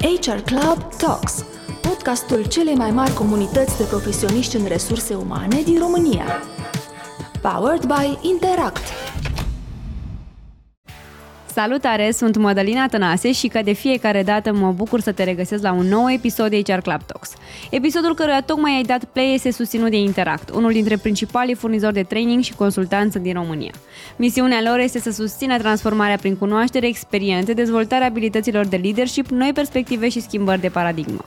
HR Club Talks, podcastul celei mai mari comunități de profesioniști în resurse umane din România. Powered by Interact. Salutare, sunt Madalina Tănase și ca de fiecare dată mă bucur să te regăsesc la un nou episod de HR Club Talks. Episodul căruia tocmai ai dat play este susținut de Interact, unul dintre principalii furnizori de training și consultanță din România. Misiunea lor este să susțină transformarea prin cunoaștere, experiențe, dezvoltarea abilităților de leadership, noi perspective și schimbări de paradigmă.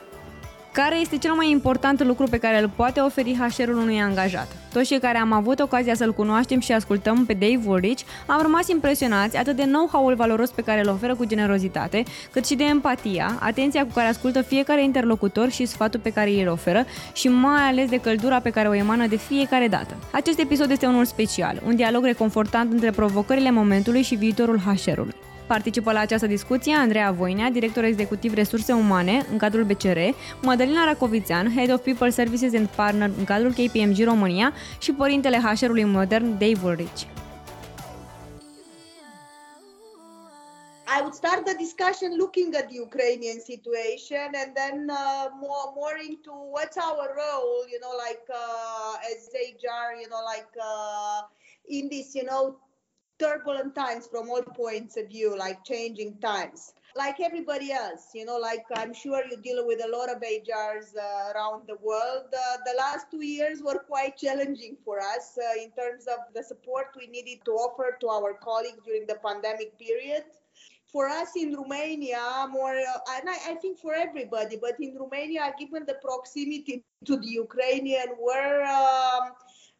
Care este cel mai important lucru pe care îl poate oferi HR-ul unui angajat? Toți cei care am avut ocazia să-l cunoaștem și ascultăm pe Dave Ulrich, am rămas impresionați atât de know-how-ul valoros pe care îl oferă cu generozitate, cât și de empatia, atenția cu care ascultă fiecare interlocutor și sfatul pe care îl oferă și mai ales de căldura pe care o emană de fiecare dată. Acest episod este unul special, un dialog reconfortant între provocările momentului și viitorul HR-ului. Participă la această discuție Andreea Voinea, director executiv resurse umane în cadrul BCR, Madalina Racovițean, Head of People Services and Partner în cadrul KPMG România și părintele HR-ului modern Dave Ulrich. I would start the discussion looking at the Ukrainian situation and then uh, more more into what's our role, you know, like uh, as HR, you know, like uh, in this, you know, turbulent times from all points of view, like changing times. Like everybody else, you know, like I'm sure you deal with a lot of HRs uh, around the world. Uh, the last two years were quite challenging for us uh, in terms of the support we needed to offer to our colleagues during the pandemic period. For us in Romania, more, uh, and I, I think for everybody, but in Romania, given the proximity to the Ukrainian, war, um,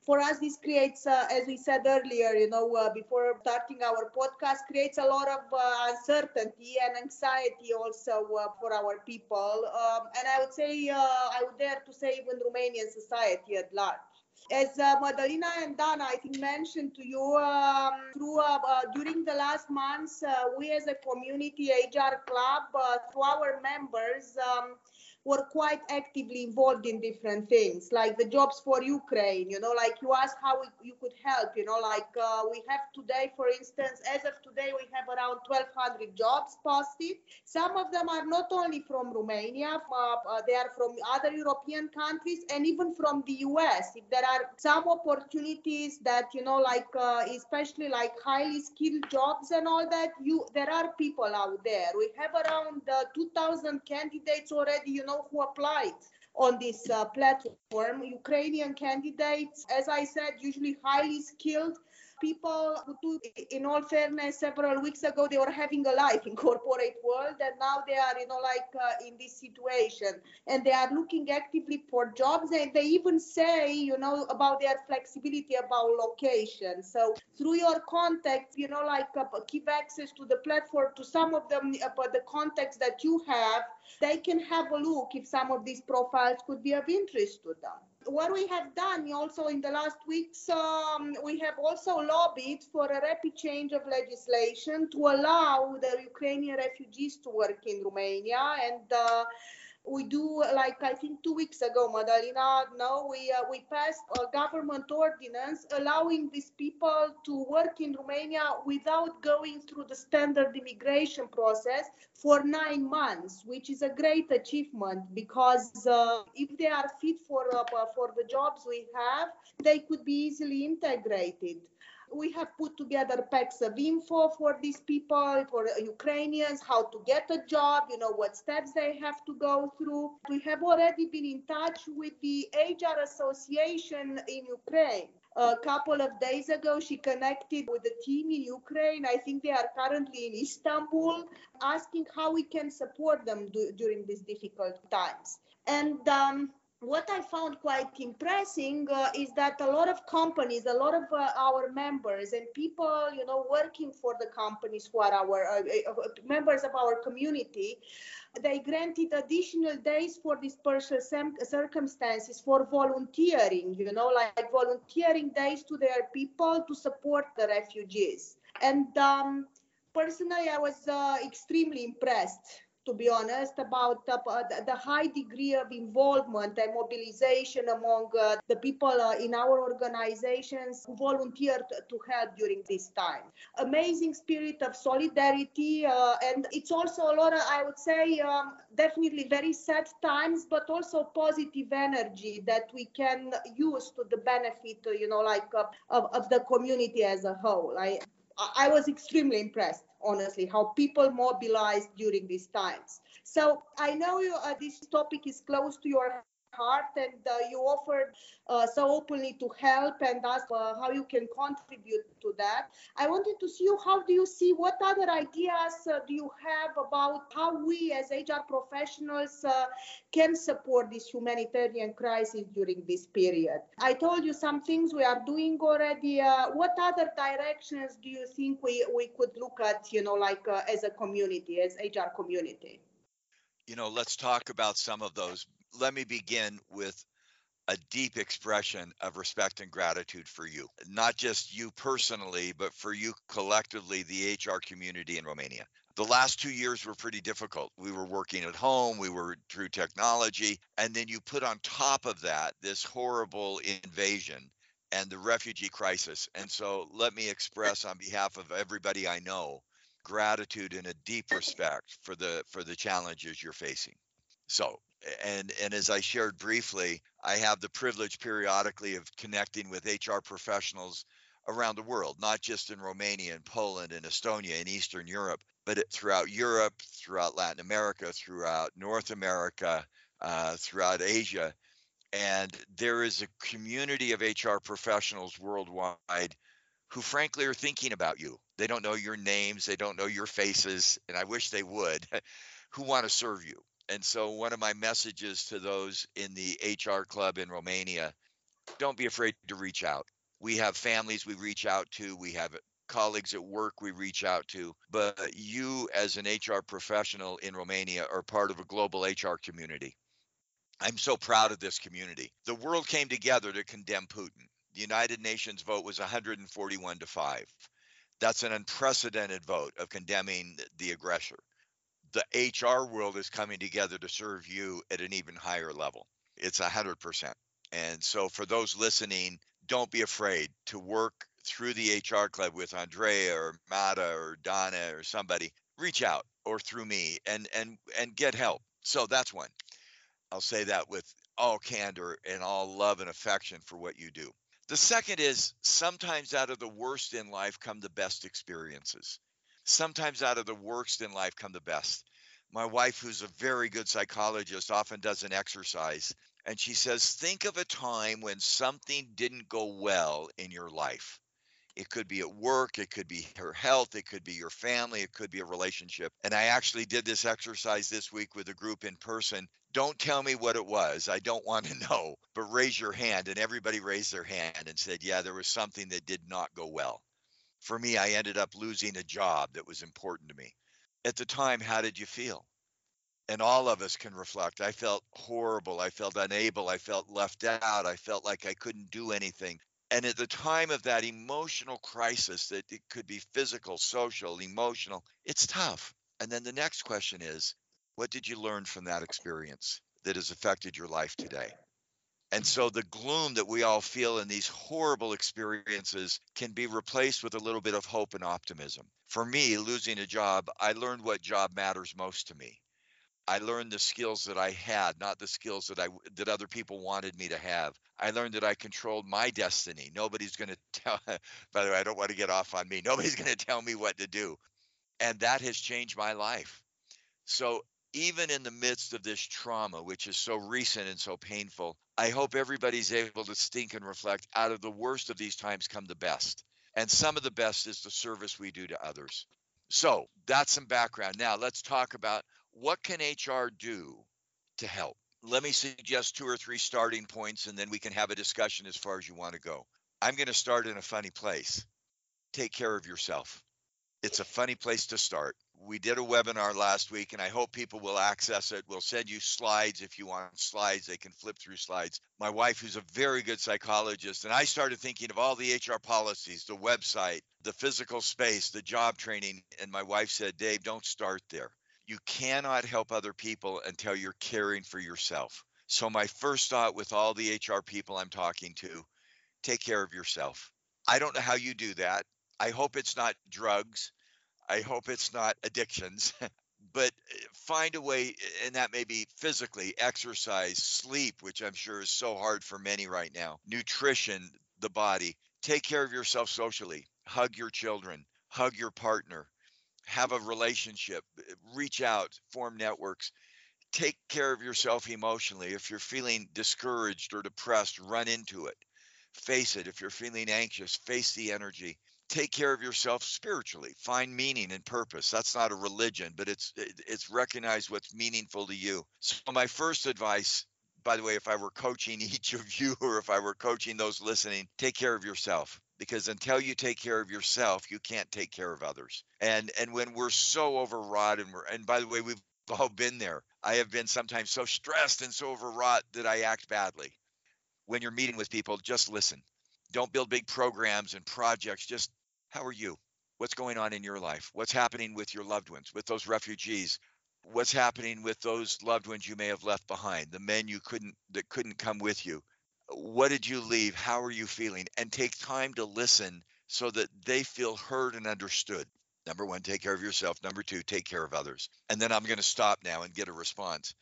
for us, this creates, uh, as we said earlier, you know, uh, before starting our podcast, creates a lot of uh, uncertainty and anxiety also uh, for our people. Um, and I would say, uh, I would dare to say, even Romanian society at large as uh, Madalina and Dana, I think, mentioned to you, um, through uh, uh, during the last months, we as a community HR club, through our members, um, were quite actively involved in different things, like the jobs for Ukraine. You know, like you asked how we, you could help. You know, like uh, we have today, for instance, as of today, we have around 1,200 jobs posted. Some of them are not only from Romania, uh, uh, they are from other European countries and even from the US. If there are some opportunities that you know, like uh, especially like highly skilled jobs and all that, you there are people out there. We have around uh, 2,000 candidates already. You know know who applied on this uh, platform. Ukrainian candidates, as I said, usually highly skilled people who, in all fairness, several weeks ago they were having a life in corporate world, and now they are, you know, like uh, in this situation, and they are looking actively for jobs, and they even say, you know, about their flexibility about location. So through your contact, you know, like uh, keep access to the platform to some of them, about uh, the contacts that you have, they can have a look if some of these profiles could be of interest to them what we have done also in the last weeks, um, we have also lobbied for a rapid change of legislation to allow the Ukrainian refugees to work in Romania. And uh, we do like I think two weeks ago, Madalina. No, we uh, we passed a government ordinance allowing these people to work in Romania without going through the standard immigration process for nine months, which is a great achievement because uh, if they are fit for uh, for the jobs we have, they could be easily integrated we have put together packs of info for these people, for Ukrainians, how to get a job, you know, what steps they have to go through. We have already been in touch with the HR Association in Ukraine. A couple of days ago, she connected with the team in Ukraine. I think they are currently in Istanbul, asking how we can support them do, during these difficult times. And um, what I found quite impressing uh, is that a lot of companies, a lot of uh, our members and people, you know, working for the companies who are our uh, uh members of our community, they granted additional days for these special circumstances for volunteering, you know, like volunteering days to their people to support the refugees. And um, personally, I was uh, extremely impressed to be honest, about uh, the high degree of involvement and mobilization among uh, the people uh, in our organizations who volunteered to help during this time. Amazing spirit of solidarity, uh, and it's also a lot of, I would say, um, definitely very sad times, but also positive energy that we can use to the benefit, you know, like of, of the community as a whole. I, I was extremely impressed, honestly, how people mobilized during these times. So I know you, uh, this topic is close to your heart and uh, you offered uh, so openly to help and ask uh, how you can contribute to that. I wanted to see you, how do you see, what other ideas do you have about how we as HR professionals can support this humanitarian crisis during this period? I told you some things we are doing already. What other directions do you think we, we could look at, you know, like as a community, as HR community? You know, let's talk about some of those let me begin with a deep expression of respect and gratitude for you, not just you personally, but for you collectively, the HR community in Romania. The last two years were pretty difficult. We were working at home, we were through technology, and then you put on top of that this horrible invasion and the refugee crisis. And so let me express on behalf of everybody I know gratitude and a deep respect for the for the challenges you're facing. So and and as I shared briefly, I have the privilege periodically of connecting with HR professionals around the world, not just in Romania and Poland and Estonia and Eastern Europe, but throughout Europe, throughout Latin America, throughout North America, uh, throughout Asia. And there is a community of HR professionals worldwide who, frankly, are thinking about you. They don't know your names, they don't know your faces, and I wish they would, who want to serve you. And so, one of my messages to those in the HR club in Romania don't be afraid to reach out. We have families we reach out to, we have colleagues at work we reach out to, but you, as an HR professional in Romania, are part of a global HR community. I'm so proud of this community. The world came together to condemn Putin. The United Nations vote was 141 to 5. That's an unprecedented vote of condemning the aggressor the HR world is coming together to serve you at an even higher level. It's 100%. And so for those listening, don't be afraid to work through the HR club with Andrea or Mata or Donna or somebody. Reach out or through me and and and get help. So that's one. I'll say that with all candor and all love and affection for what you do. The second is sometimes out of the worst in life come the best experiences sometimes out of the worst in life come the best. My wife, who's a very good psychologist, often does an exercise, and she says, Think of a time when something didn't go well in your life. It could be at work, it could be her health, it could be your family, it could be a relationship. And I actually did this exercise this week with a group in person. Don't tell me what it was. I don't want to know, but raise your hand. And everybody raised their hand and said, Yeah, there was something that did not go well. For me, I ended up losing a job that was important to me. At the time, how did you feel? And all of us can reflect. I felt horrible. I felt unable. I felt left out. I felt like I couldn't do anything. And at the time of that emotional crisis, that it could be physical, social, emotional, it's tough. And then the next question is what did you learn from that experience that has affected your life today? And so the gloom that we all feel in these horrible experiences can be replaced with a little bit of hope and optimism. For me, losing a job, I learned what job matters most to me. I learned the skills that I had, not the skills that I that other people wanted me to have. I learned that I controlled my destiny. Nobody's going to tell by the way, I don't want to get off on me. Nobody's going to tell me what to do. And that has changed my life. So even in the midst of this trauma, which is so recent and so painful, I hope everybody's able to think and reflect out of the worst of these times come the best. And some of the best is the service we do to others. So that's some background. Now let's talk about what can HR do to help. Let me suggest two or three starting points and then we can have a discussion as far as you want to go. I'm going to start in a funny place. Take care of yourself. It's a funny place to start we did a webinar last week and I hope people will access it. We'll send you slides if you want slides. They can flip through slides. My wife, who's a very good psychologist, and I started thinking of all the HR policies, the website, the physical space, the job training. And my wife said, Dave, don't start there. You cannot help other people until you're caring for yourself. So, my first thought with all the HR people I'm talking to take care of yourself. I don't know how you do that. I hope it's not drugs. I hope it's not addictions. but eh, find a way, and that may be physically, exercise, sleep, which I'm sure is so hard for many right now, nutrition, the body. Take care of yourself socially. Hug your children, hug your partner, have a relationship, eh, reach out, form networks. Take care of yourself emotionally. If you're feeling discouraged or depressed, run into it. Face it. If you're feeling anxious, face the energy take care of yourself spiritually find meaning and purpose. That's not a religion but it's it's recognize what's meaningful to you. So my first advice by the way if i were coaching each of you or if i were coaching those listening take care of yourself because until you take care of yourself you can't take care of others. And and when we're so overwrought and we're and by the way we've all been there. I have been sometimes so stressed and so overwrought that i act badly. When you're meeting with people just listen. Don't build big programs and projects just how are you? What's going on in your life? What's happening with your loved ones, with those refugees? What's happening with those loved ones you may have left behind, the men you couldn't that couldn't come with you? What did you leave? How are you feeling? And take time to listen so that they feel heard and understood. Number one, take care of yourself. Number two, take care of others. And then I'm going to stop now and get a response.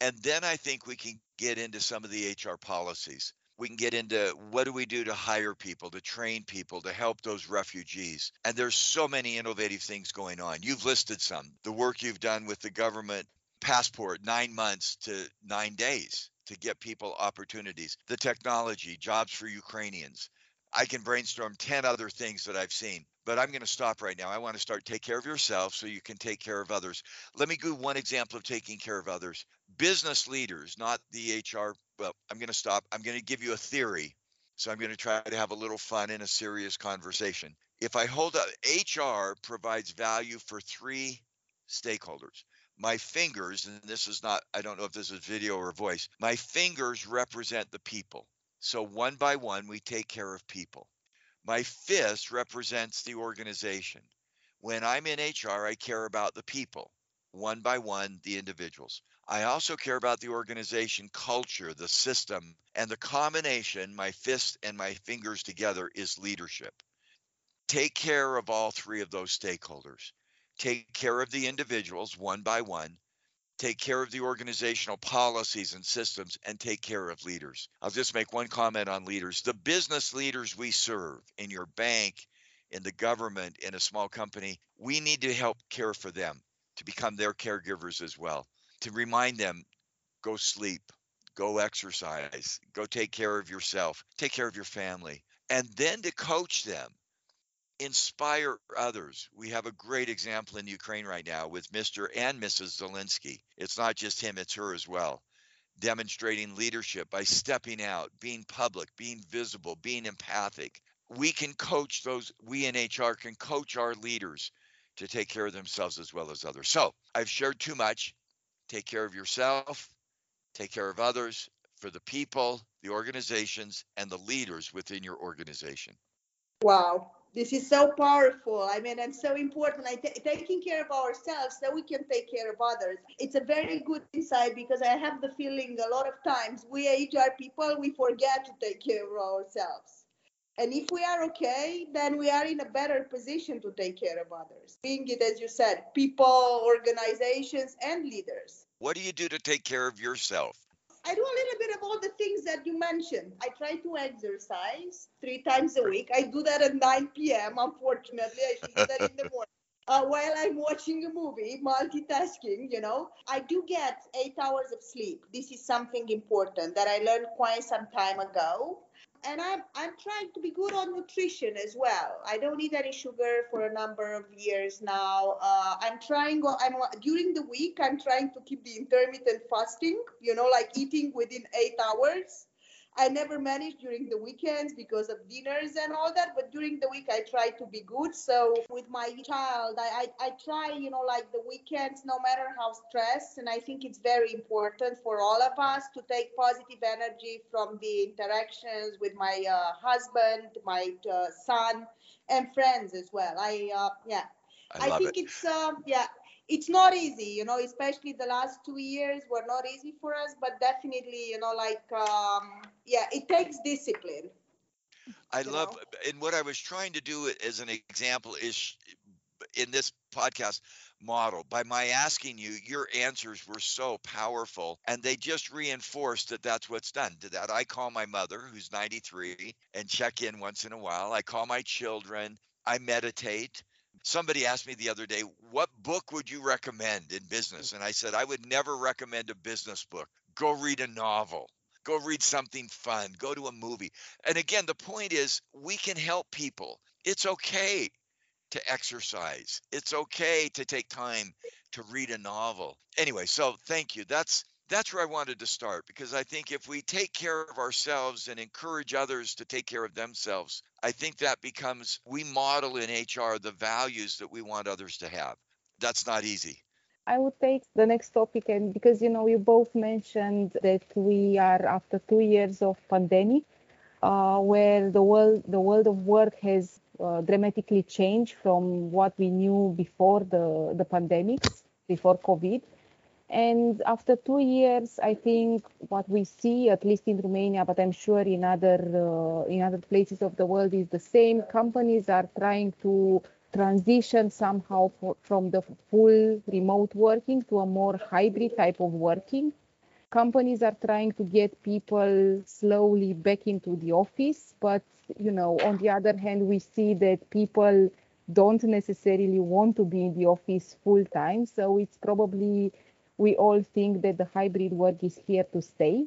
And then I think we can get into some of the HR policies we can get into what do we do to hire people, to train people, to help those refugees. And there's so many innovative things going on. You've listed some. The work you've done with the government passport, nine months to nine days to get people opportunities. The technology, jobs for Ukrainians. I can brainstorm 10 other things that I've seen, but I'm going to stop right now. I want to start take care of yourself so you can take care of others. Let me give one example of taking care of others. Business leaders, not the HR well, I'm going to stop. I'm going to give you a theory. So I'm going to try to have a little fun in a serious conversation. If I hold up, HR provides value for three stakeholders. My fingers, and this is not, I don't know if this is video or voice, my fingers represent the people. So one by one, we take care of people. My fist represents the organization. When I'm in HR, I care about the people, one by one, the individuals. I also care about the organization culture, the system, and the combination, my fist and my fingers together, is leadership. Take care of all three of those stakeholders. Take care of the individuals one by one. Take care of the organizational policies and systems and take care of leaders. I'll just make one comment on leaders. The business leaders we serve in your bank, in the government, in a small company, we need to help care for them to become their caregivers as well to remind them go sleep, go exercise, go take care of yourself, take care of your family, and then to coach them, inspire others. We have a great example in Ukraine right now with Mr. and Mrs. Zelensky. It's not just him, it's her as well. Demonstrating leadership by stepping out, being public, being visible, being empathic. We can coach those, we in HR can coach our leaders to take care of themselves as well as others. So I've shared too much. Take care of yourself, take care of others, for the people, the organizations, and the leaders within your organization. Wow, this is so powerful. I mean, and so important. Taking care of ourselves so we can take care of others. It's a very good insight because I have the feeling a lot of times we HR people we forget to take care of ourselves. And if we are okay, then we are in a better position to take care of others, being it, as you said, people, organizations, and leaders. What do you do to take care of yourself? I do a little bit of all the things that you mentioned. I try to exercise three times a week. I do that at 9 p.m. Unfortunately, I should do that in the morning. Uh, while I'm watching a movie, multitasking, you know, I do get eight hours of sleep. This is something important that I learned quite some time ago and I'm I'm trying to be good on nutrition as well. I don't eat any sugar for a number of years now. Uh, I'm trying. I'm during the week. I'm trying to keep the intermittent fasting. You know, like eating within eight hours. I never manage during the weekends because of dinners and all that, but during the week I try to be good. So with my child, I, I, I try, you know, like the weekends, no matter how stressed, and I think it's very important for all of us to take positive energy from the interactions with my uh, husband, my uh, son, and friends as well. I, uh, yeah, I, I think it. it's, um, yeah, it's not easy, you know, especially the last two years were not easy for us, but definitely, you know, like, um, yeah, it takes discipline. I love, know? and what I was trying to do as an example is in this podcast model by my asking you your answers were so powerful and they just reinforced that that's what's done. To that i call my mother who's 93 and check in once in a while. I call my children. I meditate. Somebody asked me the other day what book would you recommend in business? And i said i would never recommend a business book. Go read a novel go read something fun go to a movie and again the point is we can help people it's okay to exercise. It's okay to take time to read a novel. Anyway, so thank you. That's that's where I wanted to start because I think if we take care of ourselves and encourage others to take care of themselves, I think that becomes we model in HR the values that we want others to have. That's not easy. I would take the next topic and because you know you both mentioned that we are after 2 years of pandemic uh, where the world the world of work has uh, dramatically changed from what we knew before the, the pandemics, before COVID. And after two years, I think what we see, at least in Romania, but I'm sure in other uh, in other places of the world, is the same. Companies are trying to transition somehow for, from the full remote working to a more hybrid type of working. Companies are trying to get people slowly back into the office but you know on the other hand we see that people don't necessarily want to be in the office full time so it's probably we all think that the hybrid work is here to stay.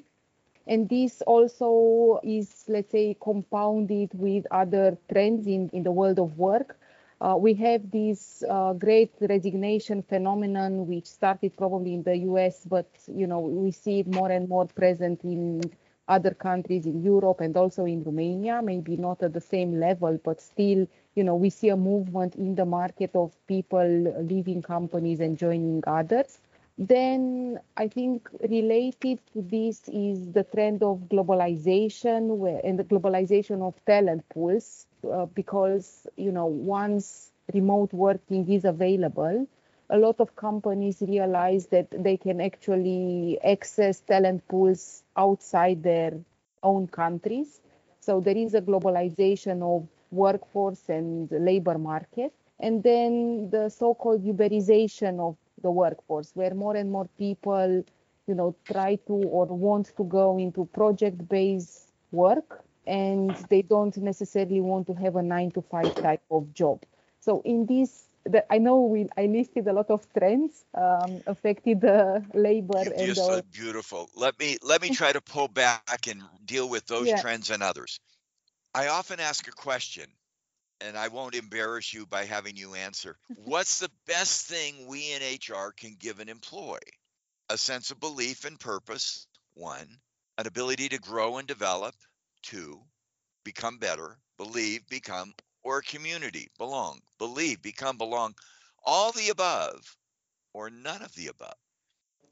And this also is let's say compounded with other trends in, in the world of work uh, we have this uh, great resignation phenomenon, which started probably in the US, but you know we see it more and more present in other countries in Europe and also in Romania. Maybe not at the same level, but still, you know, we see a movement in the market of people leaving companies and joining others. Then I think related to this is the trend of globalization where, and the globalization of talent pools uh, because you know once remote working is available a lot of companies realize that they can actually access talent pools outside their own countries. So there is a globalization of workforce and labor market. And then the so-called uberization of the workforce where more and more people you know try to or want to go into project based work and they don't necessarily want to have a nine to five type of job. So in this, the, I know we I listed a lot of trends um, affected the labor you and the, beautiful. Let me let me try to pull back and deal with those yeah. trends and others. I often ask a question, and I won't embarrass you by having you answer. What's the best thing we in HR can give an employee? A sense of belief and purpose, one, an ability to grow and develop, two, become better, believe, become, or community, belong, believe, become, belong, all the above, or none of the above.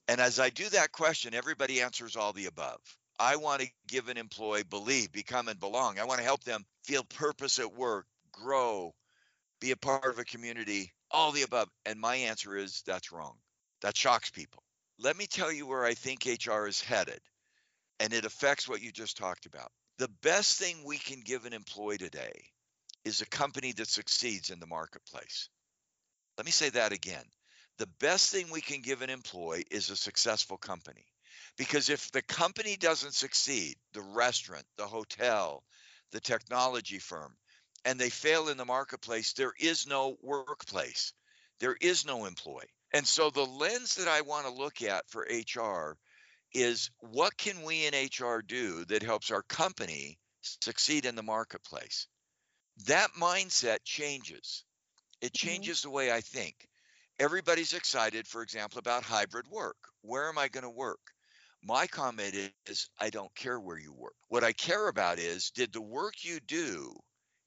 And as I do that question, everybody answers all the above. I want to give an employee believe, become, and belong. I want to help them feel purpose at work, grow, be a part of a community, all the above. And my answer is that's wrong. That shocks people. Let me tell you where I think HR is headed, and it affects what you just talked about. The best thing we can give an employee today is a company that succeeds in the marketplace. Let me say that again. The best thing we can give an employee is a successful company. Because if the company doesn't succeed, the restaurant, the hotel, the technology firm, and they fail in the marketplace, there is no workplace. There is no employee. And so the lens that I want to look at for HR is what can we in HR do that helps our company succeed in the marketplace? That mindset changes. It mm-hmm. changes mm-hmm. the way I think. Everybody's excited, for example, about hybrid work. Where am I going to work? My comment is I don't care where you work. What I care about is did the work you do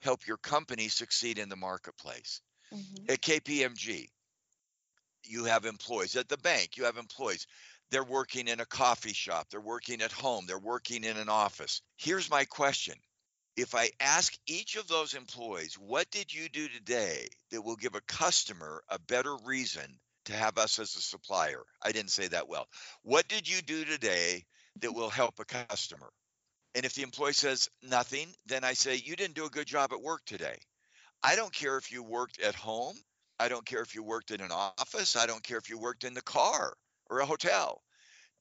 help your company succeed in the marketplace? Mm-hmm. At KPMG, you have employees. At the bank, you have employees. They're working in a coffee shop, they're working at home, they're working in an office. Here's my question. If I ask each of those employees, what did you do today that will give a customer a better reason to have us as a supplier. I didn't say that well. What did you do today that will help a customer? And if the employee says nothing, then I say, you didn't do a good job at work today. I don't care if you worked at home. I don't care if you worked in an office. I don't care if you worked in the car or a hotel.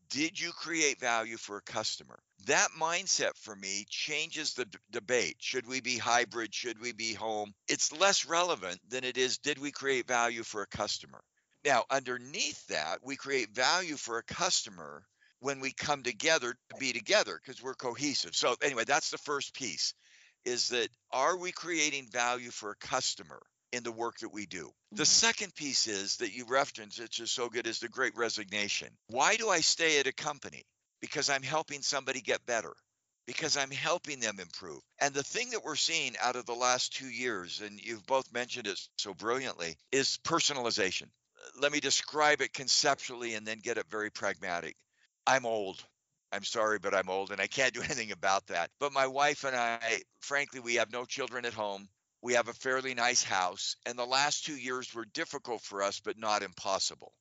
Did you create value for a customer? That mindset for me changes the d- debate. Should we be hybrid? Should we be home? It's less relevant than it is did we create value for a customer? Now, underneath that, we create value for a customer when we come together to be together because we're cohesive. So, anyway, that's the first piece is that are we creating value for a customer in the work that we do? The mm-hmm. second piece is that you referenced, which is so good, is the great resignation. Why do I stay at a company? Because I'm helping somebody get better, because I'm helping them improve. And the thing that we're seeing out of the last two years, and you've both mentioned it so brilliantly, is personalization. Let me describe it conceptually and then get it very pragmatic. I'm old. I'm sorry, but I'm old and I can't do anything about that. But my wife and I, frankly, we have no children at home. We have a fairly nice house, and the last two years were difficult for us, but not impossible.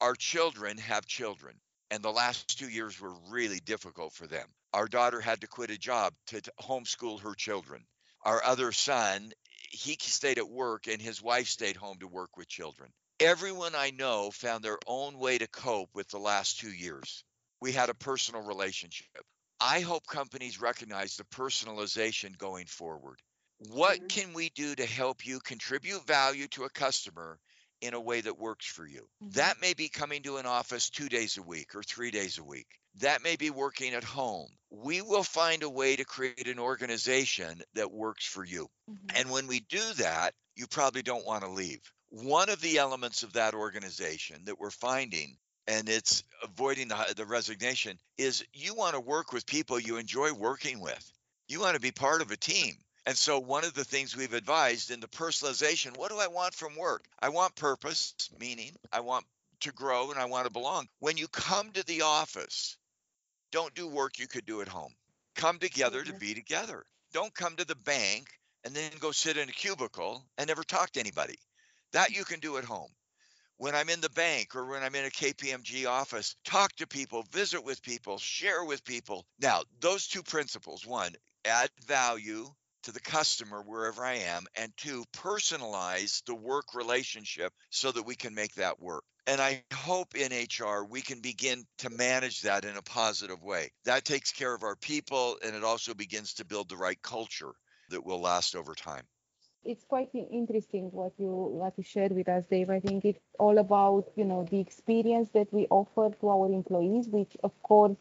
Our children have children, and the last two years were really difficult for them. Our daughter had to quit a job to, homeschool her children. Our other son, he stayed at work, and his wife stayed home to work with children. Everyone I know found their own way to cope with the last two years. We had a personal relationship. I hope companies recognize the personalization going forward. What Mhm. can we do to help you contribute value to a customer in a way that works for you? Mhm. That may be coming to an office two days a week or three days a week. That may be working at home. We will find a way to create an organization that works for you. Mhm. And when we do that, you probably don't want to leave. One of the elements of that organization that we're finding, and it's avoiding the, the resignation, is you want to work with people you enjoy working with. You want to be part of a team. And so, one of the things we've advised in the personalization what do I want from work? I want purpose, meaning I want to grow and I want to belong. When you come to the office, don't do work you could do at home. Come together to Mhm. be together. Don't come to the bank and then go sit in a cubicle and never talk to anybody. That you can do at home. When I'm in the bank or when I'm in a KPMG office, talk to people, visit with people, share with people. Now, those two principles one, add value to the customer wherever I am, and two, personalize the work relationship so that we can make that work. And I hope in HR we can begin to manage that in a positive way. That takes care of our people and it also begins to build the right culture that will last over time. It's quite interesting what you what you shared with us, Dave. I think it's all about you know the experience that we offer to our employees, which of course,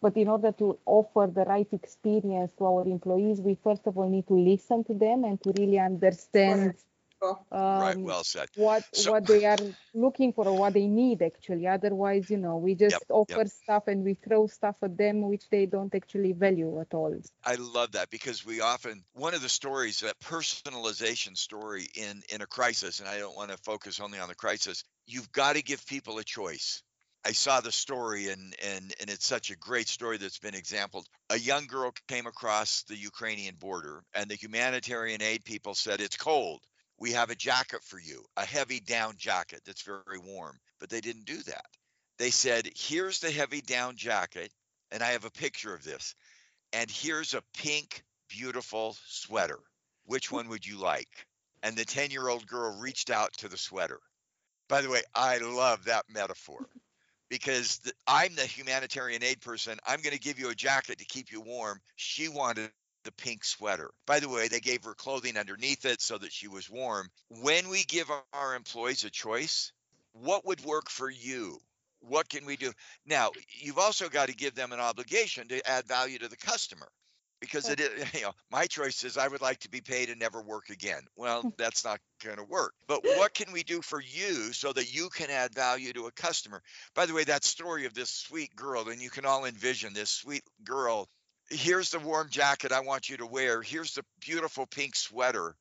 but in order to offer the right experience to our employees, we first of all need to listen to them and to really understand Oh, right, um, well said. what So- what they are looking for or what they need actually. Otherwise, you know, we just offer stuff and we throw stuff at them which they don't actually value at all. I love that because we often one of the stories that personalization story in in a crisis and I don't want to focus only on the crisis you've got to give people a choice I saw the story and and and it's such a great story that's been exampled a young girl came across the Ukrainian border and the humanitarian aid people said it's cold we have a jacket for you a heavy down jacket that's very warm but they didn't do that they said here's the heavy down jacket and I have a picture of this and here's a pink, beautiful sweater. Which one would you like? And the 10 year old girl reached out to the sweater. By the way, I love that metaphor because the, I'm the humanitarian aid person. I'm going to give you a jacket to keep you warm. She wanted the pink sweater. By the way, they gave her clothing underneath it so that she was warm. When we give our- employees a choice, what would work for you? What can we do? Now, you've also got to give them an obligation to add value to the customer because it is, you know, my choice is I would like to be paid and never work again. Well, hmm. that's not going to work. But what can we do for you so that you can add value to a customer? By the way, that story of this sweet girl, and you can all envision this sweet girl. Here's the warm jacket I want you to wear. Here's the beautiful pink sweater.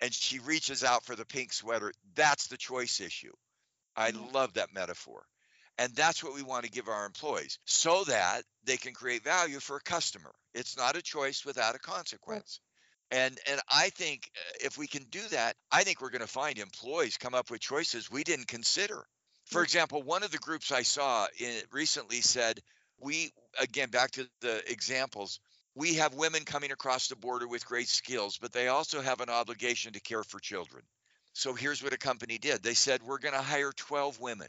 And she reaches out for the pink sweater. That's the choice issue. I Mhm. love that metaphor. And that's what we want to give our employees so that they can create value for a customer. It's not a choice without a consequence. And and I think uh, if we can do that, I think we're going to find employees come up with choices we didn't consider. For example, one of the groups I saw in, recently said, we, again, back to the examples, we have women coming across the border with great skills, but they also have an obligation to care for children. So here's what a company did they said, We're going to hire 12 women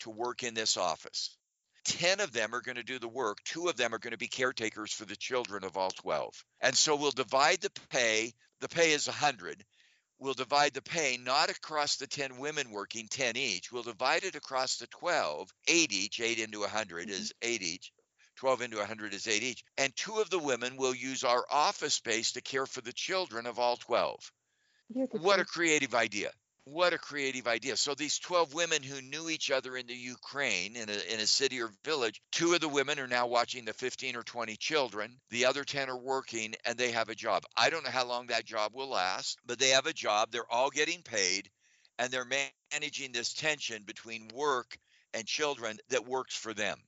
to work in this office. 10 of them are going to do the work. Two of them are going to be caretakers for the children of all 12. And so we'll divide the pay. The pay is 100. We'll divide the pay not across the 10 women working 10 each. We'll divide it across the 12, 8 each. 8 into 100 is 8 each. 12 into 100 is 8 each. And two of the women will use our office space to care for the children of all 12. What a creative idea. What a creative idea. So these 12 women who knew each other in the Ukraine in a, in a city or village, two of the women are now watching the 15 or 20 children. The other 10 are working and they have a job. I don't know how long that job will last, but they have a job. They're all getting paid and they're managing this tension between work and children that works for them.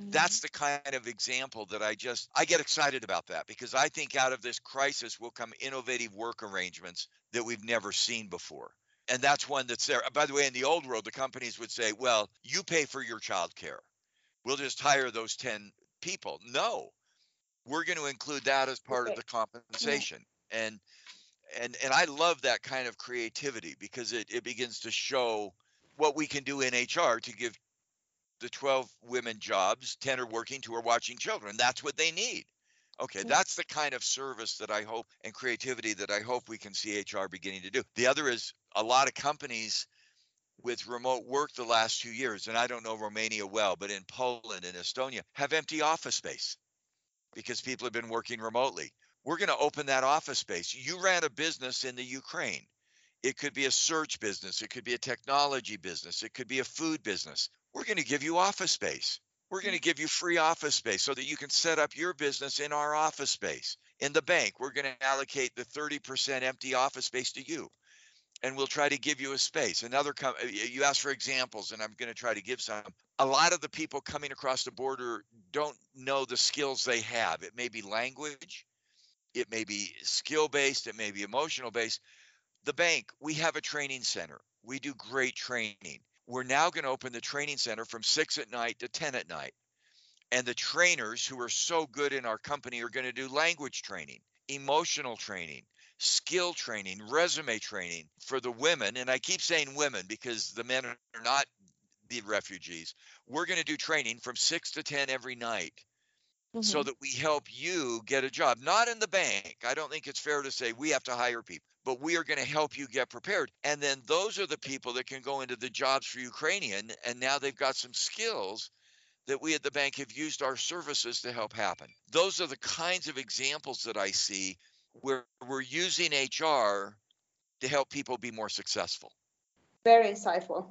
That's mm-hmm. the kind of example that I just I get excited about that because I think out of this crisis will come innovative work arrangements that we've never seen before. And that's one that's there. By the way, in the old world, the companies would say, well, you pay for your child care. We'll just hire those 10 people. No, we're going to include that as part Okay. of the compensation. And and and I love that kind of creativity because it, it begins to show what we can do in HR to give the 12 women jobs, 10 are working, two are watching children. That's what they need. Okay, that's the kind of service that I hope and creativity that I hope we can see HR beginning to do. The other is a lot of companies with remote work the last two years, and I don't know Romania well, but in Poland and Estonia, have empty office space because people have been working remotely. We're going to open that office space. You ran a business in the Ukraine. It could be a search business, it could be a technology business, it could be a food business. We're going to give you office space. We're going to give you free office space so that you can set up your business in our office space. In the bank, we're going to allocate the 30% empty office space to you. And we'll try to give you a space. Another, com- you asked for examples, and I'm going to try to give some. A lot of the people coming across the border don't know the skills they have. It may be language, it may be skill based, it may be emotional based. The bank, we have a training center. We do great training. We're now going to open the training center from six at night to 10 at night. And the trainers who are so good in our company are going to do language training, emotional training, skill training, resume training for the women. And I keep saying women because the men are not the refugees. We're going to do training from six to 10 every night so Mhm. that we help you get a job. Not in the bank. I don't think it's fair to say we have to hire people, but we are going to help you get prepared. And then those are the people that can go into the jobs for Ukrainian, and now they've got some skills that we at the bank have used our services to help happen. Those are the kinds of examples that I see where we're using HR to help people be more successful. Very insightful.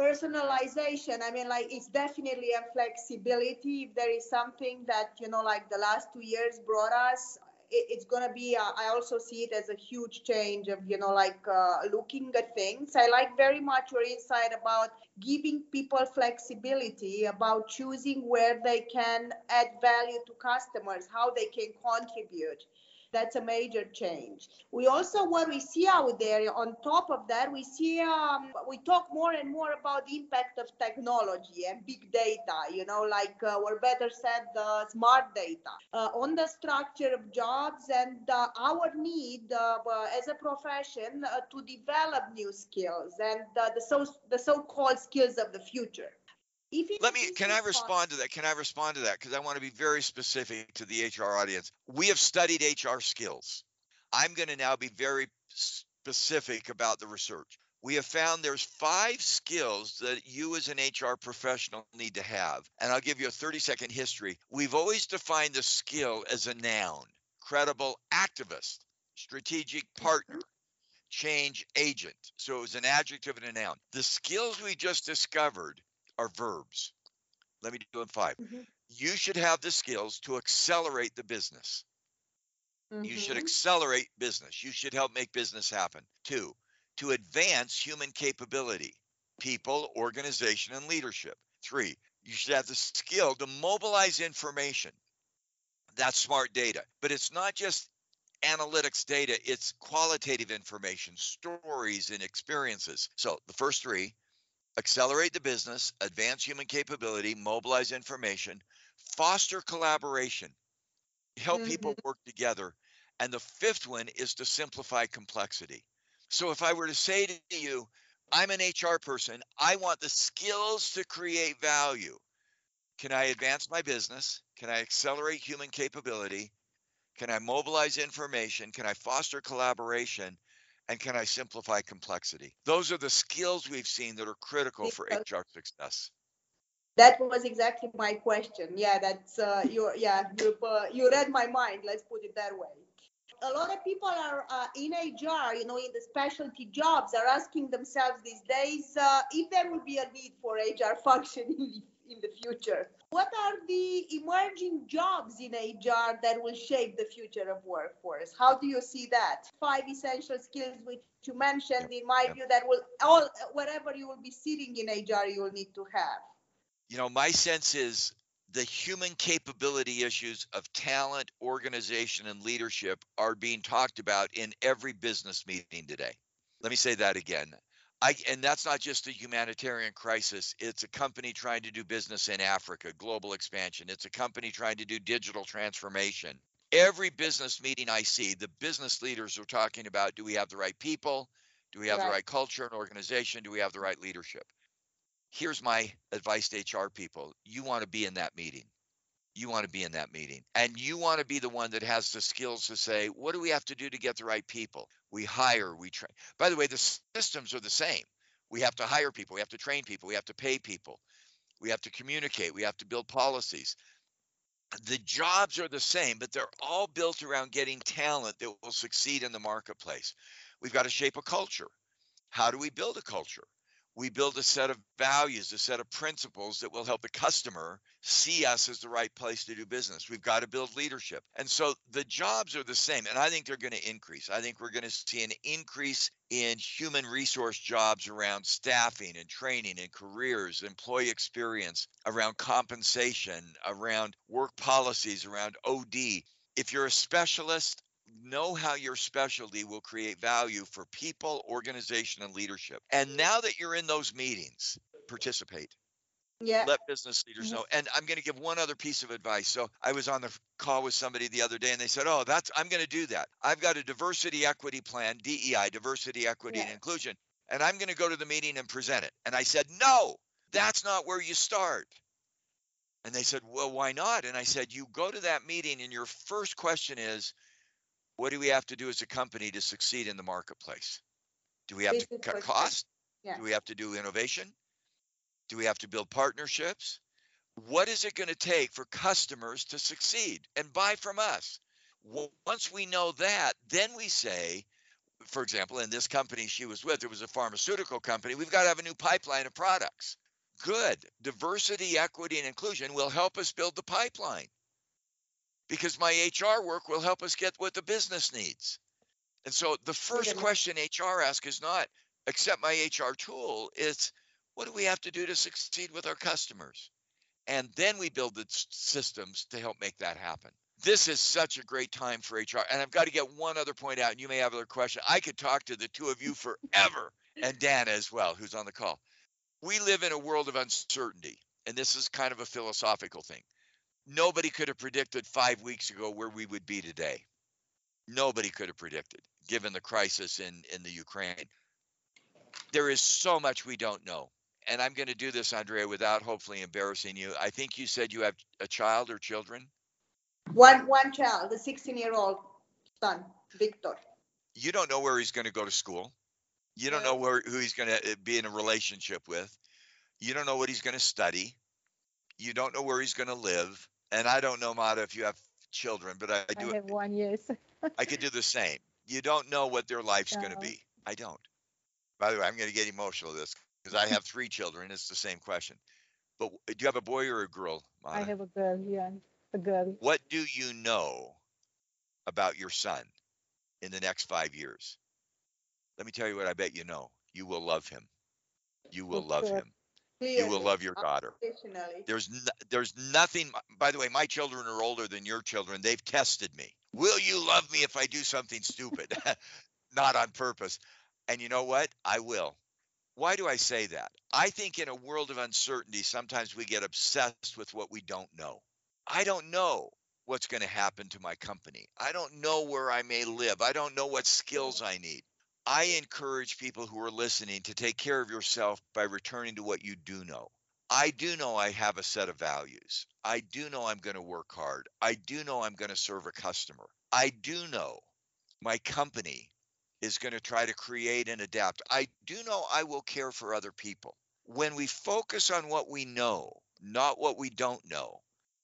Personalization, I mean, like it's definitely a flexibility. If there is something that, you know, like the last two years brought us, it, it's going to be, uh, I also see it as a huge change of, you know, like uh, looking at things. I like very much your insight about giving people flexibility, about choosing where they can add value to customers, how they can contribute that's a major change. We also, what we see out there, on top of that, we see, um, we talk more and more about the impact of technology and big data, you know, like, uh, or better said, the smart data uh, on the structure of jobs and uh, our need uh, uh, as a profession uh, to develop new skills and the, so, the so-called skills of the future. Let me, can I respond to that? Can I respond to that? Because I want to be very specific to the HR audience. We have studied HR skills. I'm going to now be very specific about the research. We have found there's five skills that you as an HR professional need to have. And I'll give you a 30 second history. We've always defined the skill as a noun credible activist, strategic partner, change agent. So it was an adjective and a noun. The skills we just discovered are verbs. Let me do them 5 Mhm. You should have the skills to accelerate the business. You should Mhm. accelerate business. You should help make business happen. Two, to advance human capability, people, organization, and leadership. Three, you should have the skill to mobilize information. That's smart data. But it's not just analytics data, it's qualitative information, stories, and experiences. So the first three accelerate the business, advance human capability, mobilize information, foster collaboration, help mm-hmm. people work together. And the fifth one is to simplify complexity. So if I were to say to you, I'm an HR person, I want the skills to create value. Can I advance my business? Can I accelerate human capability? Can I mobilize information? Can I foster collaboration? And can I simplify complexity? Those are the skills we've seen that are critical for HR success. That was exactly my question. Yeah, that's uh, you. Yeah, you uh, you read my mind. Let's put it that way. A lot of people are uh, in HR, you know, in the specialty jobs, are asking themselves these days uh, if there will be a need for HR function in the future. What are the emerging jobs in HR that will shape the future of workforce? How do you see that? Five essential skills which you mentioned, in my view, that will all wherever you will be sitting in HR, you will need to have. You know, my sense is the human capability issues of talent, organization, and leadership are being talked about in every business meeting today. Let me say that again. I, and that's not just a humanitarian crisis. It's a company trying to do business in Africa, global expansion. It's a company trying to do digital transformation. Every business meeting I see, the business leaders are talking about do we have the right people? Do we have right. the right culture and organization? Do we have the right leadership? Here's my advice to HR people you want to be in that meeting. You want to be in that meeting. And you want to be the one that has the skills to say, what do we have to do to get the right people? we hire, we train. By the way, the systems are the same. We have to hire people, we have to train people, we have to pay people, we have to communicate, we have to build policies. The jobs are the same, but they're all built around getting talent that will succeed in the marketplace. We've got to shape a culture. How do we build a culture? We build a set of values, a set of principles that will help the customer see us as the right place to do business. We've got to build leadership. And so the jobs are the same. And I think they're going to increase. I think we're going to see an increase in human resource jobs around staffing and training and careers, employee experience, around compensation, around work policies, around OD. If you're a specialist, know how your specialty will create value for people, organization, and leadership. And now that you're in those meetings, participate. Yeah. Let business leaders mm-hmm. know. And I'm going to give one other piece of advice. So I was on the call with somebody the other day and they said, Oh, that's I'm going to do that. I've got a diversity equity plan, DEI, diversity, equity, yeah. and inclusion. And I'm going to go to the meeting and present it. And I said, No, that's not where you start. And they said, Well, why not? And I said, You go to that meeting and your first question is, what do we have to do as a company to succeed in the marketplace? Do we have to cut costs? Yeah. Do we have to do innovation? Do we have to build partnerships? What is it going to take for customers to succeed and buy from us? Once we know that, then we say, for example, in this company she was with, it was a pharmaceutical company, we've got to have a new pipeline of products. Good. Diversity, equity, and inclusion will help us build the pipeline because my HR work will help us get what the business needs. And so the first question HR asks is not accept my HR tool, it's what do we have to do to succeed with our customers? And then we build the systems to help make that happen. This is such a great time for HR. And I've got to get one other point out, and you may have other question. I could talk to the two of you forever, and Dana as well, who's on the call. We live in a world of uncertainty, and this is kind of a philosophical thing nobody could have predicted five weeks ago where we would be today. Nobody could have predicted, given the crisis in, in the Ukraine. There is so much we don't know. And I'm going to do this, Andrea, without hopefully embarrassing you. I think you said you have a child or children? One one child, a 16 year old son, Victor. You don't know where he's going to go to school. You don't know where who he's going to uh, be in a relationship with. You don't know what he's going to study. You don't know where he's going to live and I don't know, Mata, if you have children, but I, I do. I have one, yes. I could do the same. You don't know what their life's no. going to be. I don't. By the way, I'm going to get emotional with this because I have three children. It's the same question. But do you have a boy or a girl, Mata? I have a girl, yeah, a girl. What do you know about your son in the next five years? Let me tell you what I bet you know. You will love him. You will love him. Clearly, you will love your daughter. There's no, there's nothing. By the way, my children are older than your children. They've tested me. Will you love me if I do something stupid? Not on purpose. And you know what? I will. Why do I say that? I think in a world of uncertainty, sometimes we get obsessed with what we don't know. I don't know what's going to happen to my company. I don't know where I may live. I don't know what skills I need. I encourage people who are listening to take care of yourself by returning to what you do know. I do know I have a set of values. I do know I'm going to work hard. I do know I'm going to serve a customer. I do know my company is going to try to create and adapt. I do know I will care for other people. When we focus on what we know, not what we don't know,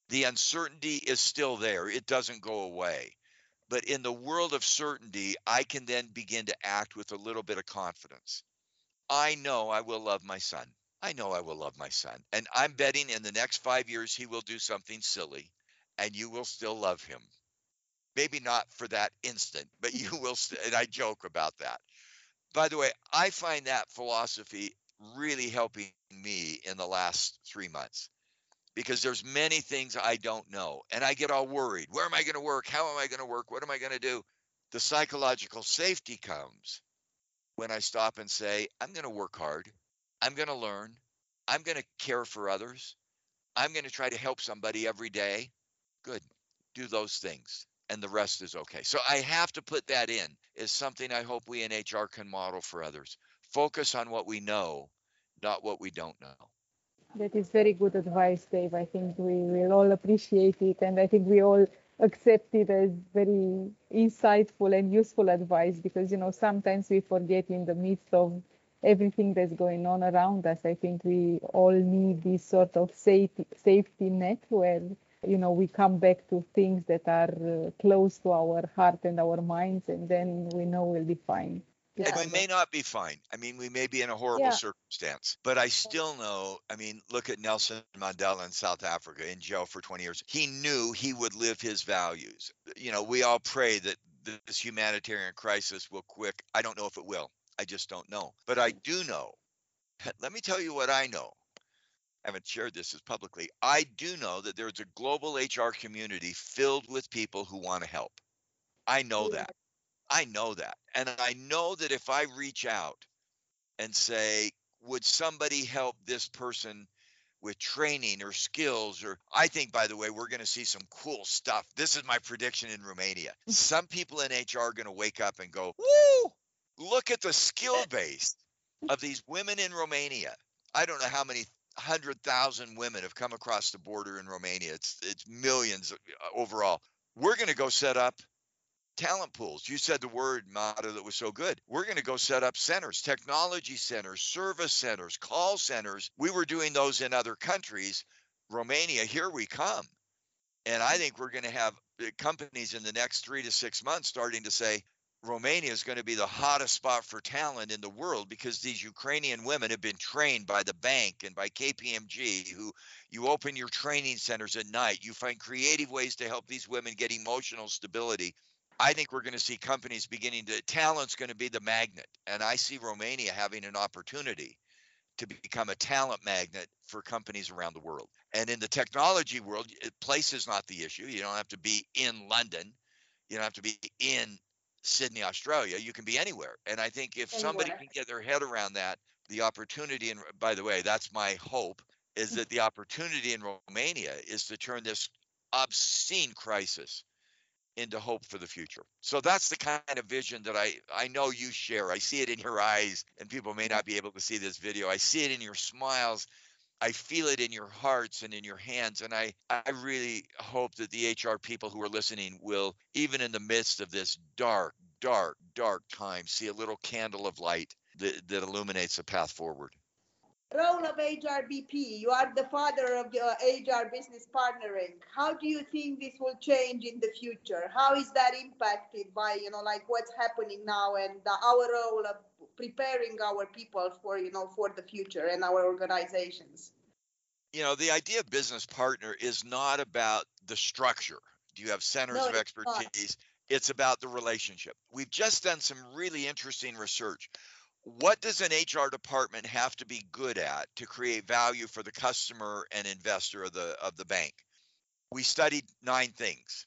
the uncertainty is still there. It doesn't go away. But in the world of certainty, I can then begin to act with a little bit of confidence. I know I will love my son. I know I will love my son. And I'm betting in the next five years, he will do something silly and you will still love him maybe not for that instant, but you will. St- and I joke about that. By the way, I find that philosophy really helping me in the last three months because there's many things I don't know and I get all worried. Where am I going to work? How am I going to work? What am I going to do? The psychological safety comes when I stop and say, I'm going to work hard. I'm going to learn. I'm going to care for others. I'm going to try to help somebody every day. Good. Do those things and the rest is okay. So I have to put that in is something I hope we in HR can model for others. Focus on what we know, not what we don't know. That is very good advice, Dave. I think we will all appreciate it and I think we all accept it as very insightful and useful advice because you know sometimes we forget in the midst of everything that's going on around us. I think we all need this sort of safety safety net where you know we come back to things that are uh, close to our heart and our minds and then we know we'll be fine and we may not be fine. I mean, we may be in a horrible yeah. circumstance, but I still know. I mean, look at Nelson Mandela in South Africa in jail for 20 years. He knew he would live his values. You know, we all pray that this humanitarian crisis will quick. I don't know if it will. I just don't know. But I do know. Let me tell you what I know I haven't shared this as publicly. I do know that there's a global HR community filled with people who want to help. I know that. I know that. And I know that if I reach out and say, would somebody help this person with training or skills or I think by the way we're going to see some cool stuff. This is my prediction in Romania. Some people in HR are going to wake up and go, "Woo! Look at the skill base of these women in Romania. I don't know how many hundred thousand women have come across the border in Romania. It's it's millions uh, overall. We're going to go set up talent pools. You said the word Mata that was so good. We're going to go set up centers, technology centers, service centers, call centers. We were doing those in other countries. Romania, here we come. And I think we're going to have uh, companies in the next three to six months starting to say, Romania is going to be the hottest spot for talent in the world because these Ukrainian women have been trained by the bank and by KPMG, who you open your training centers at night. You find creative ways to help these women get emotional stability. I think we're going to see companies beginning to, talent's going to be the magnet. And I see Romania having an opportunity to become a talent magnet for companies around the world. And in the technology world, place is not the issue. You don't have to be in London. You don't have to be in Sydney, Australia. You can be anywhere. And I think if anywhere. somebody can get their head around that, the opportunity, and by the way, that's my hope, is mm. that the opportunity in Romania is to turn this obscene crisis into hope for the future. So that's the kind of vision that I I know you share. I see it in your eyes and people may not be able to see this video. I see it in your smiles. I feel it in your hearts and in your hands. And I, I really hope that the HR people who are listening will, even in the midst of this dark, dark, dark time, see a little candle of light that, that illuminates a path forward. Role of HRBP, you are the father of uh, HR business partnering. How do you think this will change in the future? How is that impacted by, you know, like what's happening now and our role of preparing our people for you know for the future and our organizations? You know the idea of business partner is not about the structure. Do you have centers no, of expertise? It's about the relationship. We've just done some really interesting research what does an hr department have to be good at to create value for the customer and investor of the of the bank we studied nine things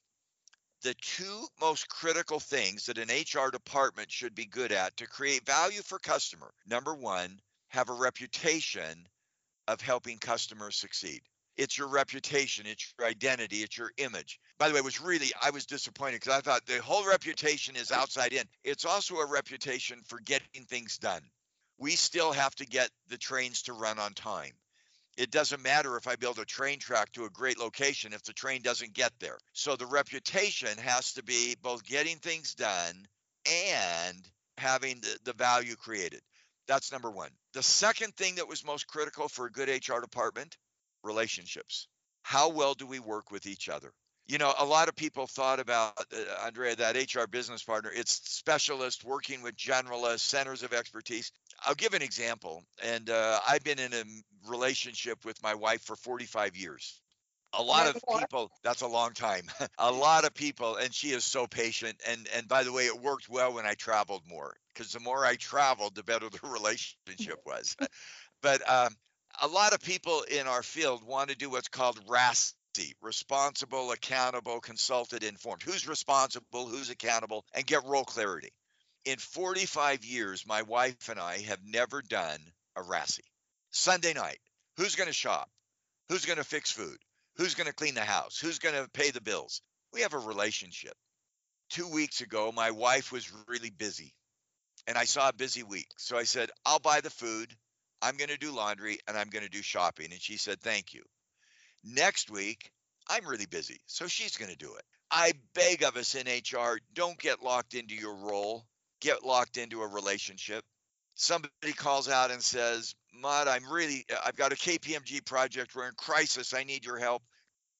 the two most critical things that an HR department should be good at to create value for customer. Number one, have a reputation of helping customers succeed. It's your reputation, it's your identity, it's your image. By the way, was really, I was disappointed because I thought the whole reputation is outside in. It's also a reputation for getting things done. We still have to get the trains to run on time. It doesn't matter if I build a train track to a great location if the train doesn't get there. So the reputation has to be both getting things done and having the, the value created. That's number one. The second thing that was most critical for a good HR department relationships. How well do we work with each other? You know, a lot of people thought about uh, Andrea, that HR business partner. It's specialists working with generalists, centers of expertise. I'll give an example. And uh, I've been in a relationship with my wife for 45 years. A lot of people, that's a long time. a lot of people, and she is so patient. And and by the way, it worked well when I traveled more because the more I traveled, the better the relationship was. but um, a lot of people in our field want to do what's called RACI, responsible, accountable, consulted, informed. Who's responsible, who's accountable, and get role clarity. In 45 years, my wife and I have never done a RACI. Sunday night, who's going to shop? Who's going to fix food? Who's going to clean the house? Who's going to pay the bills? We have a relationship. Two weeks ago, my wife was really busy and I saw a busy week. So I said, I'll buy the food. I'm going to do laundry and I'm going to do shopping. And she said, Thank you. Next week, I'm really busy. So she's going to do it. I beg of us in HR don't get locked into your role, get locked into a relationship. Somebody calls out and says, Mud, I'm really, I've got a KPMG project. We're in crisis. I need your help.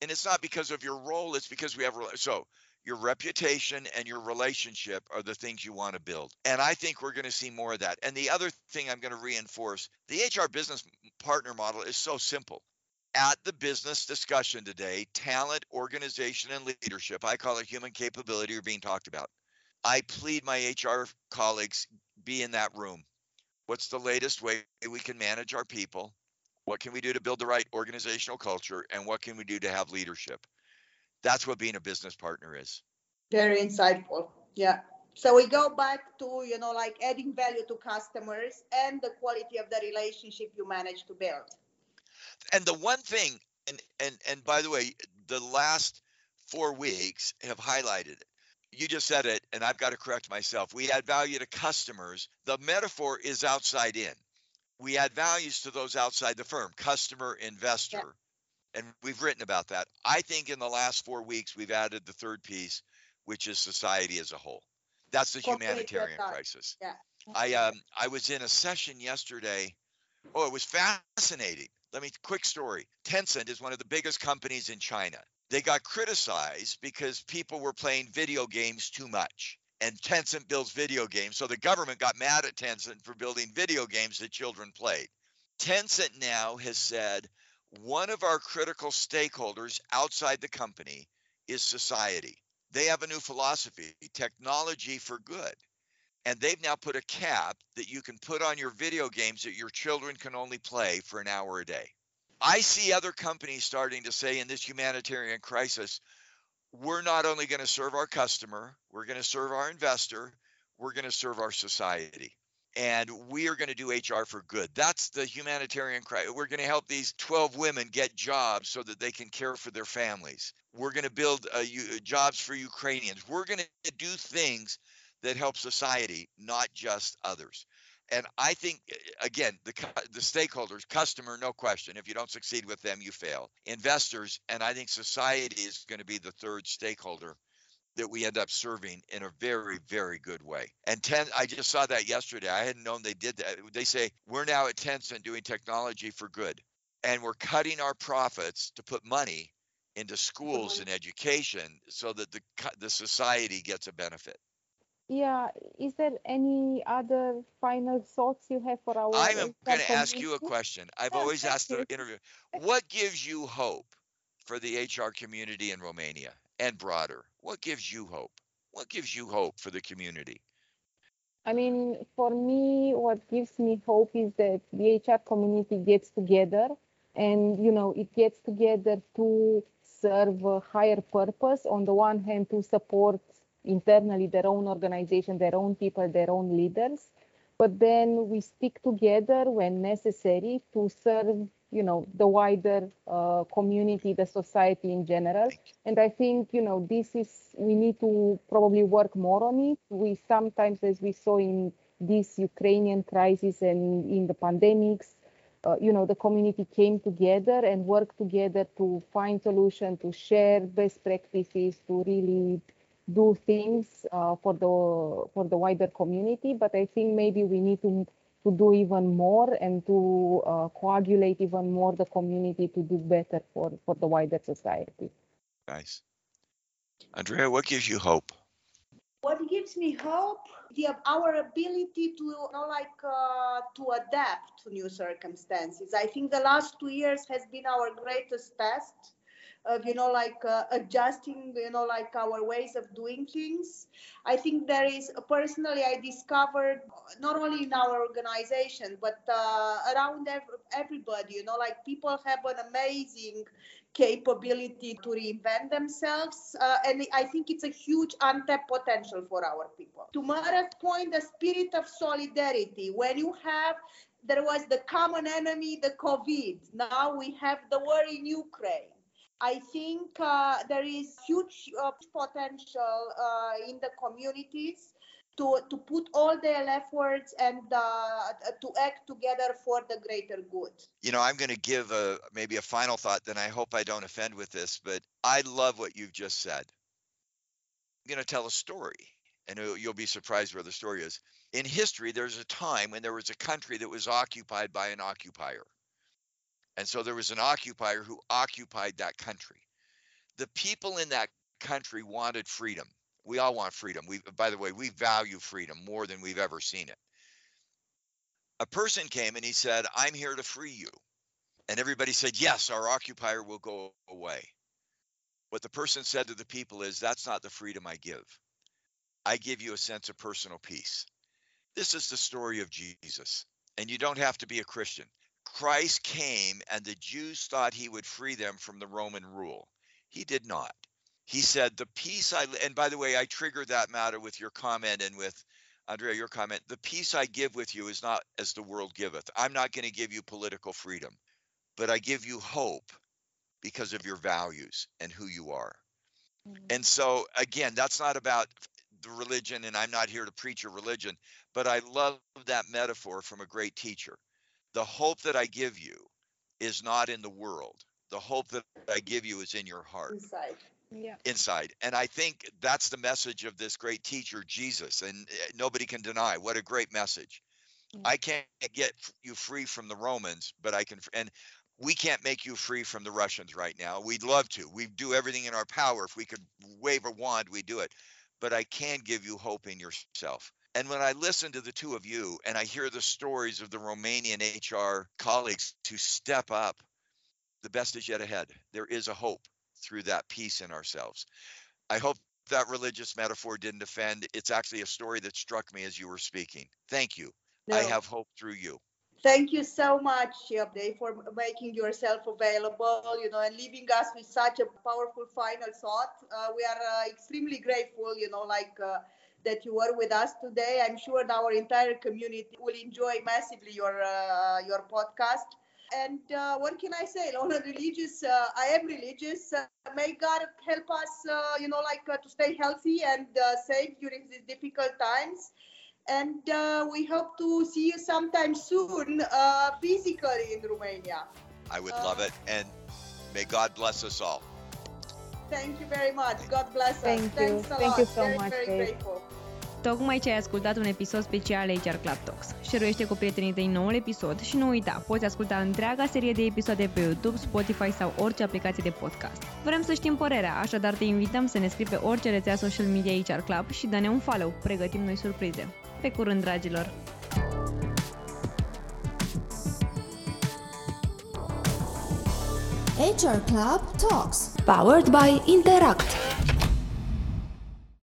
And it's not because of your role, it's because we have, so your reputation and your relationship are the things you want to build. And I think we're going to see more of that. And the other thing I'm going to reinforce the HR business partner model is so simple. At the business discussion today, talent, organization, and leadership, I call it human capability, are being talked about. I plead my HR colleagues be in that room. What's the latest way we can manage our people? What can we do to build the right organizational culture? And what can we do to have leadership? That's what being a business partner is. Very insightful. Yeah. So we go back to, you know, like adding value to customers and the quality of the relationship you manage to build. And the one thing, and and and by the way, the last four weeks have highlighted it. You just said it, and I've got to correct myself. We add value to customers. The metaphor is outside in. We add values to those outside the firm, customer, investor. Yeah and we've written about that. I think in the last four weeks we've added the third piece, which is society as a whole. That's the humanitarian crisis. Yeah. I um I was in a session yesterday. Oh, it was fascinating. Let me quick story. Tencent is one of the biggest companies in China. They got criticized because people were playing video games too much. And Tencent builds video games. So the government got mad at Tencent for building video games that children played. Tencent now has said one of our critical stakeholders outside the company is society. They have a new philosophy, technology for good. And they've now put a cap that you can put on your video games that your children can only play for an hour a day. I see other companies starting to say in this humanitarian crisis, we're not only going to serve our customer, we're going to serve our investor, we're going to serve our society and we are going to do HR for good. That's the humanitarian cry. We're going to help these 12 women get jobs so that they can care for their families. We're going to build uh, jobs for Ukrainians. We're going to do things that help society, not just others. And I think again, the the stakeholders, customer, no question. If you don't succeed with them, you fail. Investors, and I think society is going to be the third stakeholder that we end up serving in a very, very good way. And 10, I just saw that yesterday. I hadn't known they did that. They say we're now at Tencent doing technology for good. And we're cutting our profits to put money into schools mm-hmm. and education so that the, the society gets a benefit. Yeah, is there any other final thoughts you have for our? I'm going to ask you a question. I've always asked the interview. What gives you hope for the HR community in Romania and broader? What gives you hope? What gives you hope for the community? I mean, for me, what gives me hope is that the HR community gets together and, you know, it gets together to serve a higher purpose. On the one hand, to support internally their own organization, their own people, their own leaders. but then we stick together when necessary to serve you know the wider uh, community the society in general. And i think you know this is we need to probably work more on it. We sometimes as we saw in this ukrainian crisis and in the pandemics uh, you know the community came together and worked together to find solution to share best practices to really do things uh, for the for the wider community. But i think maybe we need to to do even more and to uh, coagulate even more the community to do better for for the wider society. Nice. Andrea what gives you hope? What gives me hope? The our ability to you know, like uh, to adapt to new circumstances. I think the last two years has been our greatest test of you know like uh, adjusting you know like our ways of doing things. I think there is personally i discovered not only in our organization but uh, around every, everybody you know like people have an amazing capability to reinvent themselves uh, and i think it's a huge untapped potential for our people. To Mara's point the spirit of solidarity. When you have there was the common enemy the covid. Now we have the war in ukraine I think uh, there is huge uh, potential uh, in the communities to, to put all their efforts and uh, to act together for the greater good. You know, I'm going to give a maybe a final thought. Then I hope I don't offend with this, but I love what you've just said. I'm going to tell a story, and you'll be surprised where the story is. In history, there's a time when there was a country that was occupied by an occupier. And so there was an occupier who occupied that country. The people in that country wanted freedom. We all want freedom. We by the way, we value freedom more than we've ever seen it. A person came and he said, "I'm here to free you." And everybody said, "Yes, our occupier will go away." What the person said to the people is, "That's not the freedom I give. I give you a sense of personal peace." This is the story of Jesus. And you don't have to be a Christian. Christ came and the Jews thought he would free them from the Roman rule. He did not. He said, The peace I, and by the way, I triggered that matter with your comment and with Andrea, your comment. The peace I give with you is not as the world giveth. I'm not going to give you political freedom, but I give you hope because of your values and who you are. Mm-hmm. And so, again, that's not about the religion, and I'm not here to preach a religion, but I love that metaphor from a great teacher the hope that I give you is not in the world. The hope that I give you is in your heart. Inside. Yeah. Inside. And I think that's the message of this great teacher, Jesus. And eh, nobody can deny what a great message. Yeah. I can't get you free from the Romans, but I can, and we can't make you free from the Russians right now. We'd love to. We do everything in our power. If we could wave a wand, we do it. But I can give you hope in yourself. And when I listen to the two of you and I hear the stories of the Romanian HR colleagues to step up, the best is yet ahead. There is a hope through that peace in ourselves. I hope that religious metaphor didn't offend. It's actually a story that struck me as you were speaking. Thank you. No. I have hope through you. Thank you so much, Yabde, for making yourself available, you know, and leaving us with such a powerful final thought. Uh, we are uh, extremely grateful, you know, like uh, that you were with us today. I'm sure our entire community will enjoy massively your uh, your podcast. And uh, what can I say? On a religious, uh, I am religious. Uh, may God help us, uh, you know, like uh, to stay healthy and safe during these difficult times. And we hope to see you sometime soon, physically in Romania. I would love it, and may God bless us all. Thank you very much. God bless us. Thank you. A Thank lot. you so very, much. Very grateful. Tocmai ce ai ascultat un episod special HR Club Talks. Șeruiește cu prietenii tăi noul episod și nu uita, poți asculta întreaga serie de episoade pe YouTube, Spotify sau orice aplicație de podcast. Vrem să știm părerea, așadar te invităm să ne scrii pe orice rețea social media HR Club și dă-ne un follow. Pregătim noi surprize. Pe curând, dragilor! HR Club Talks, powered by Interact.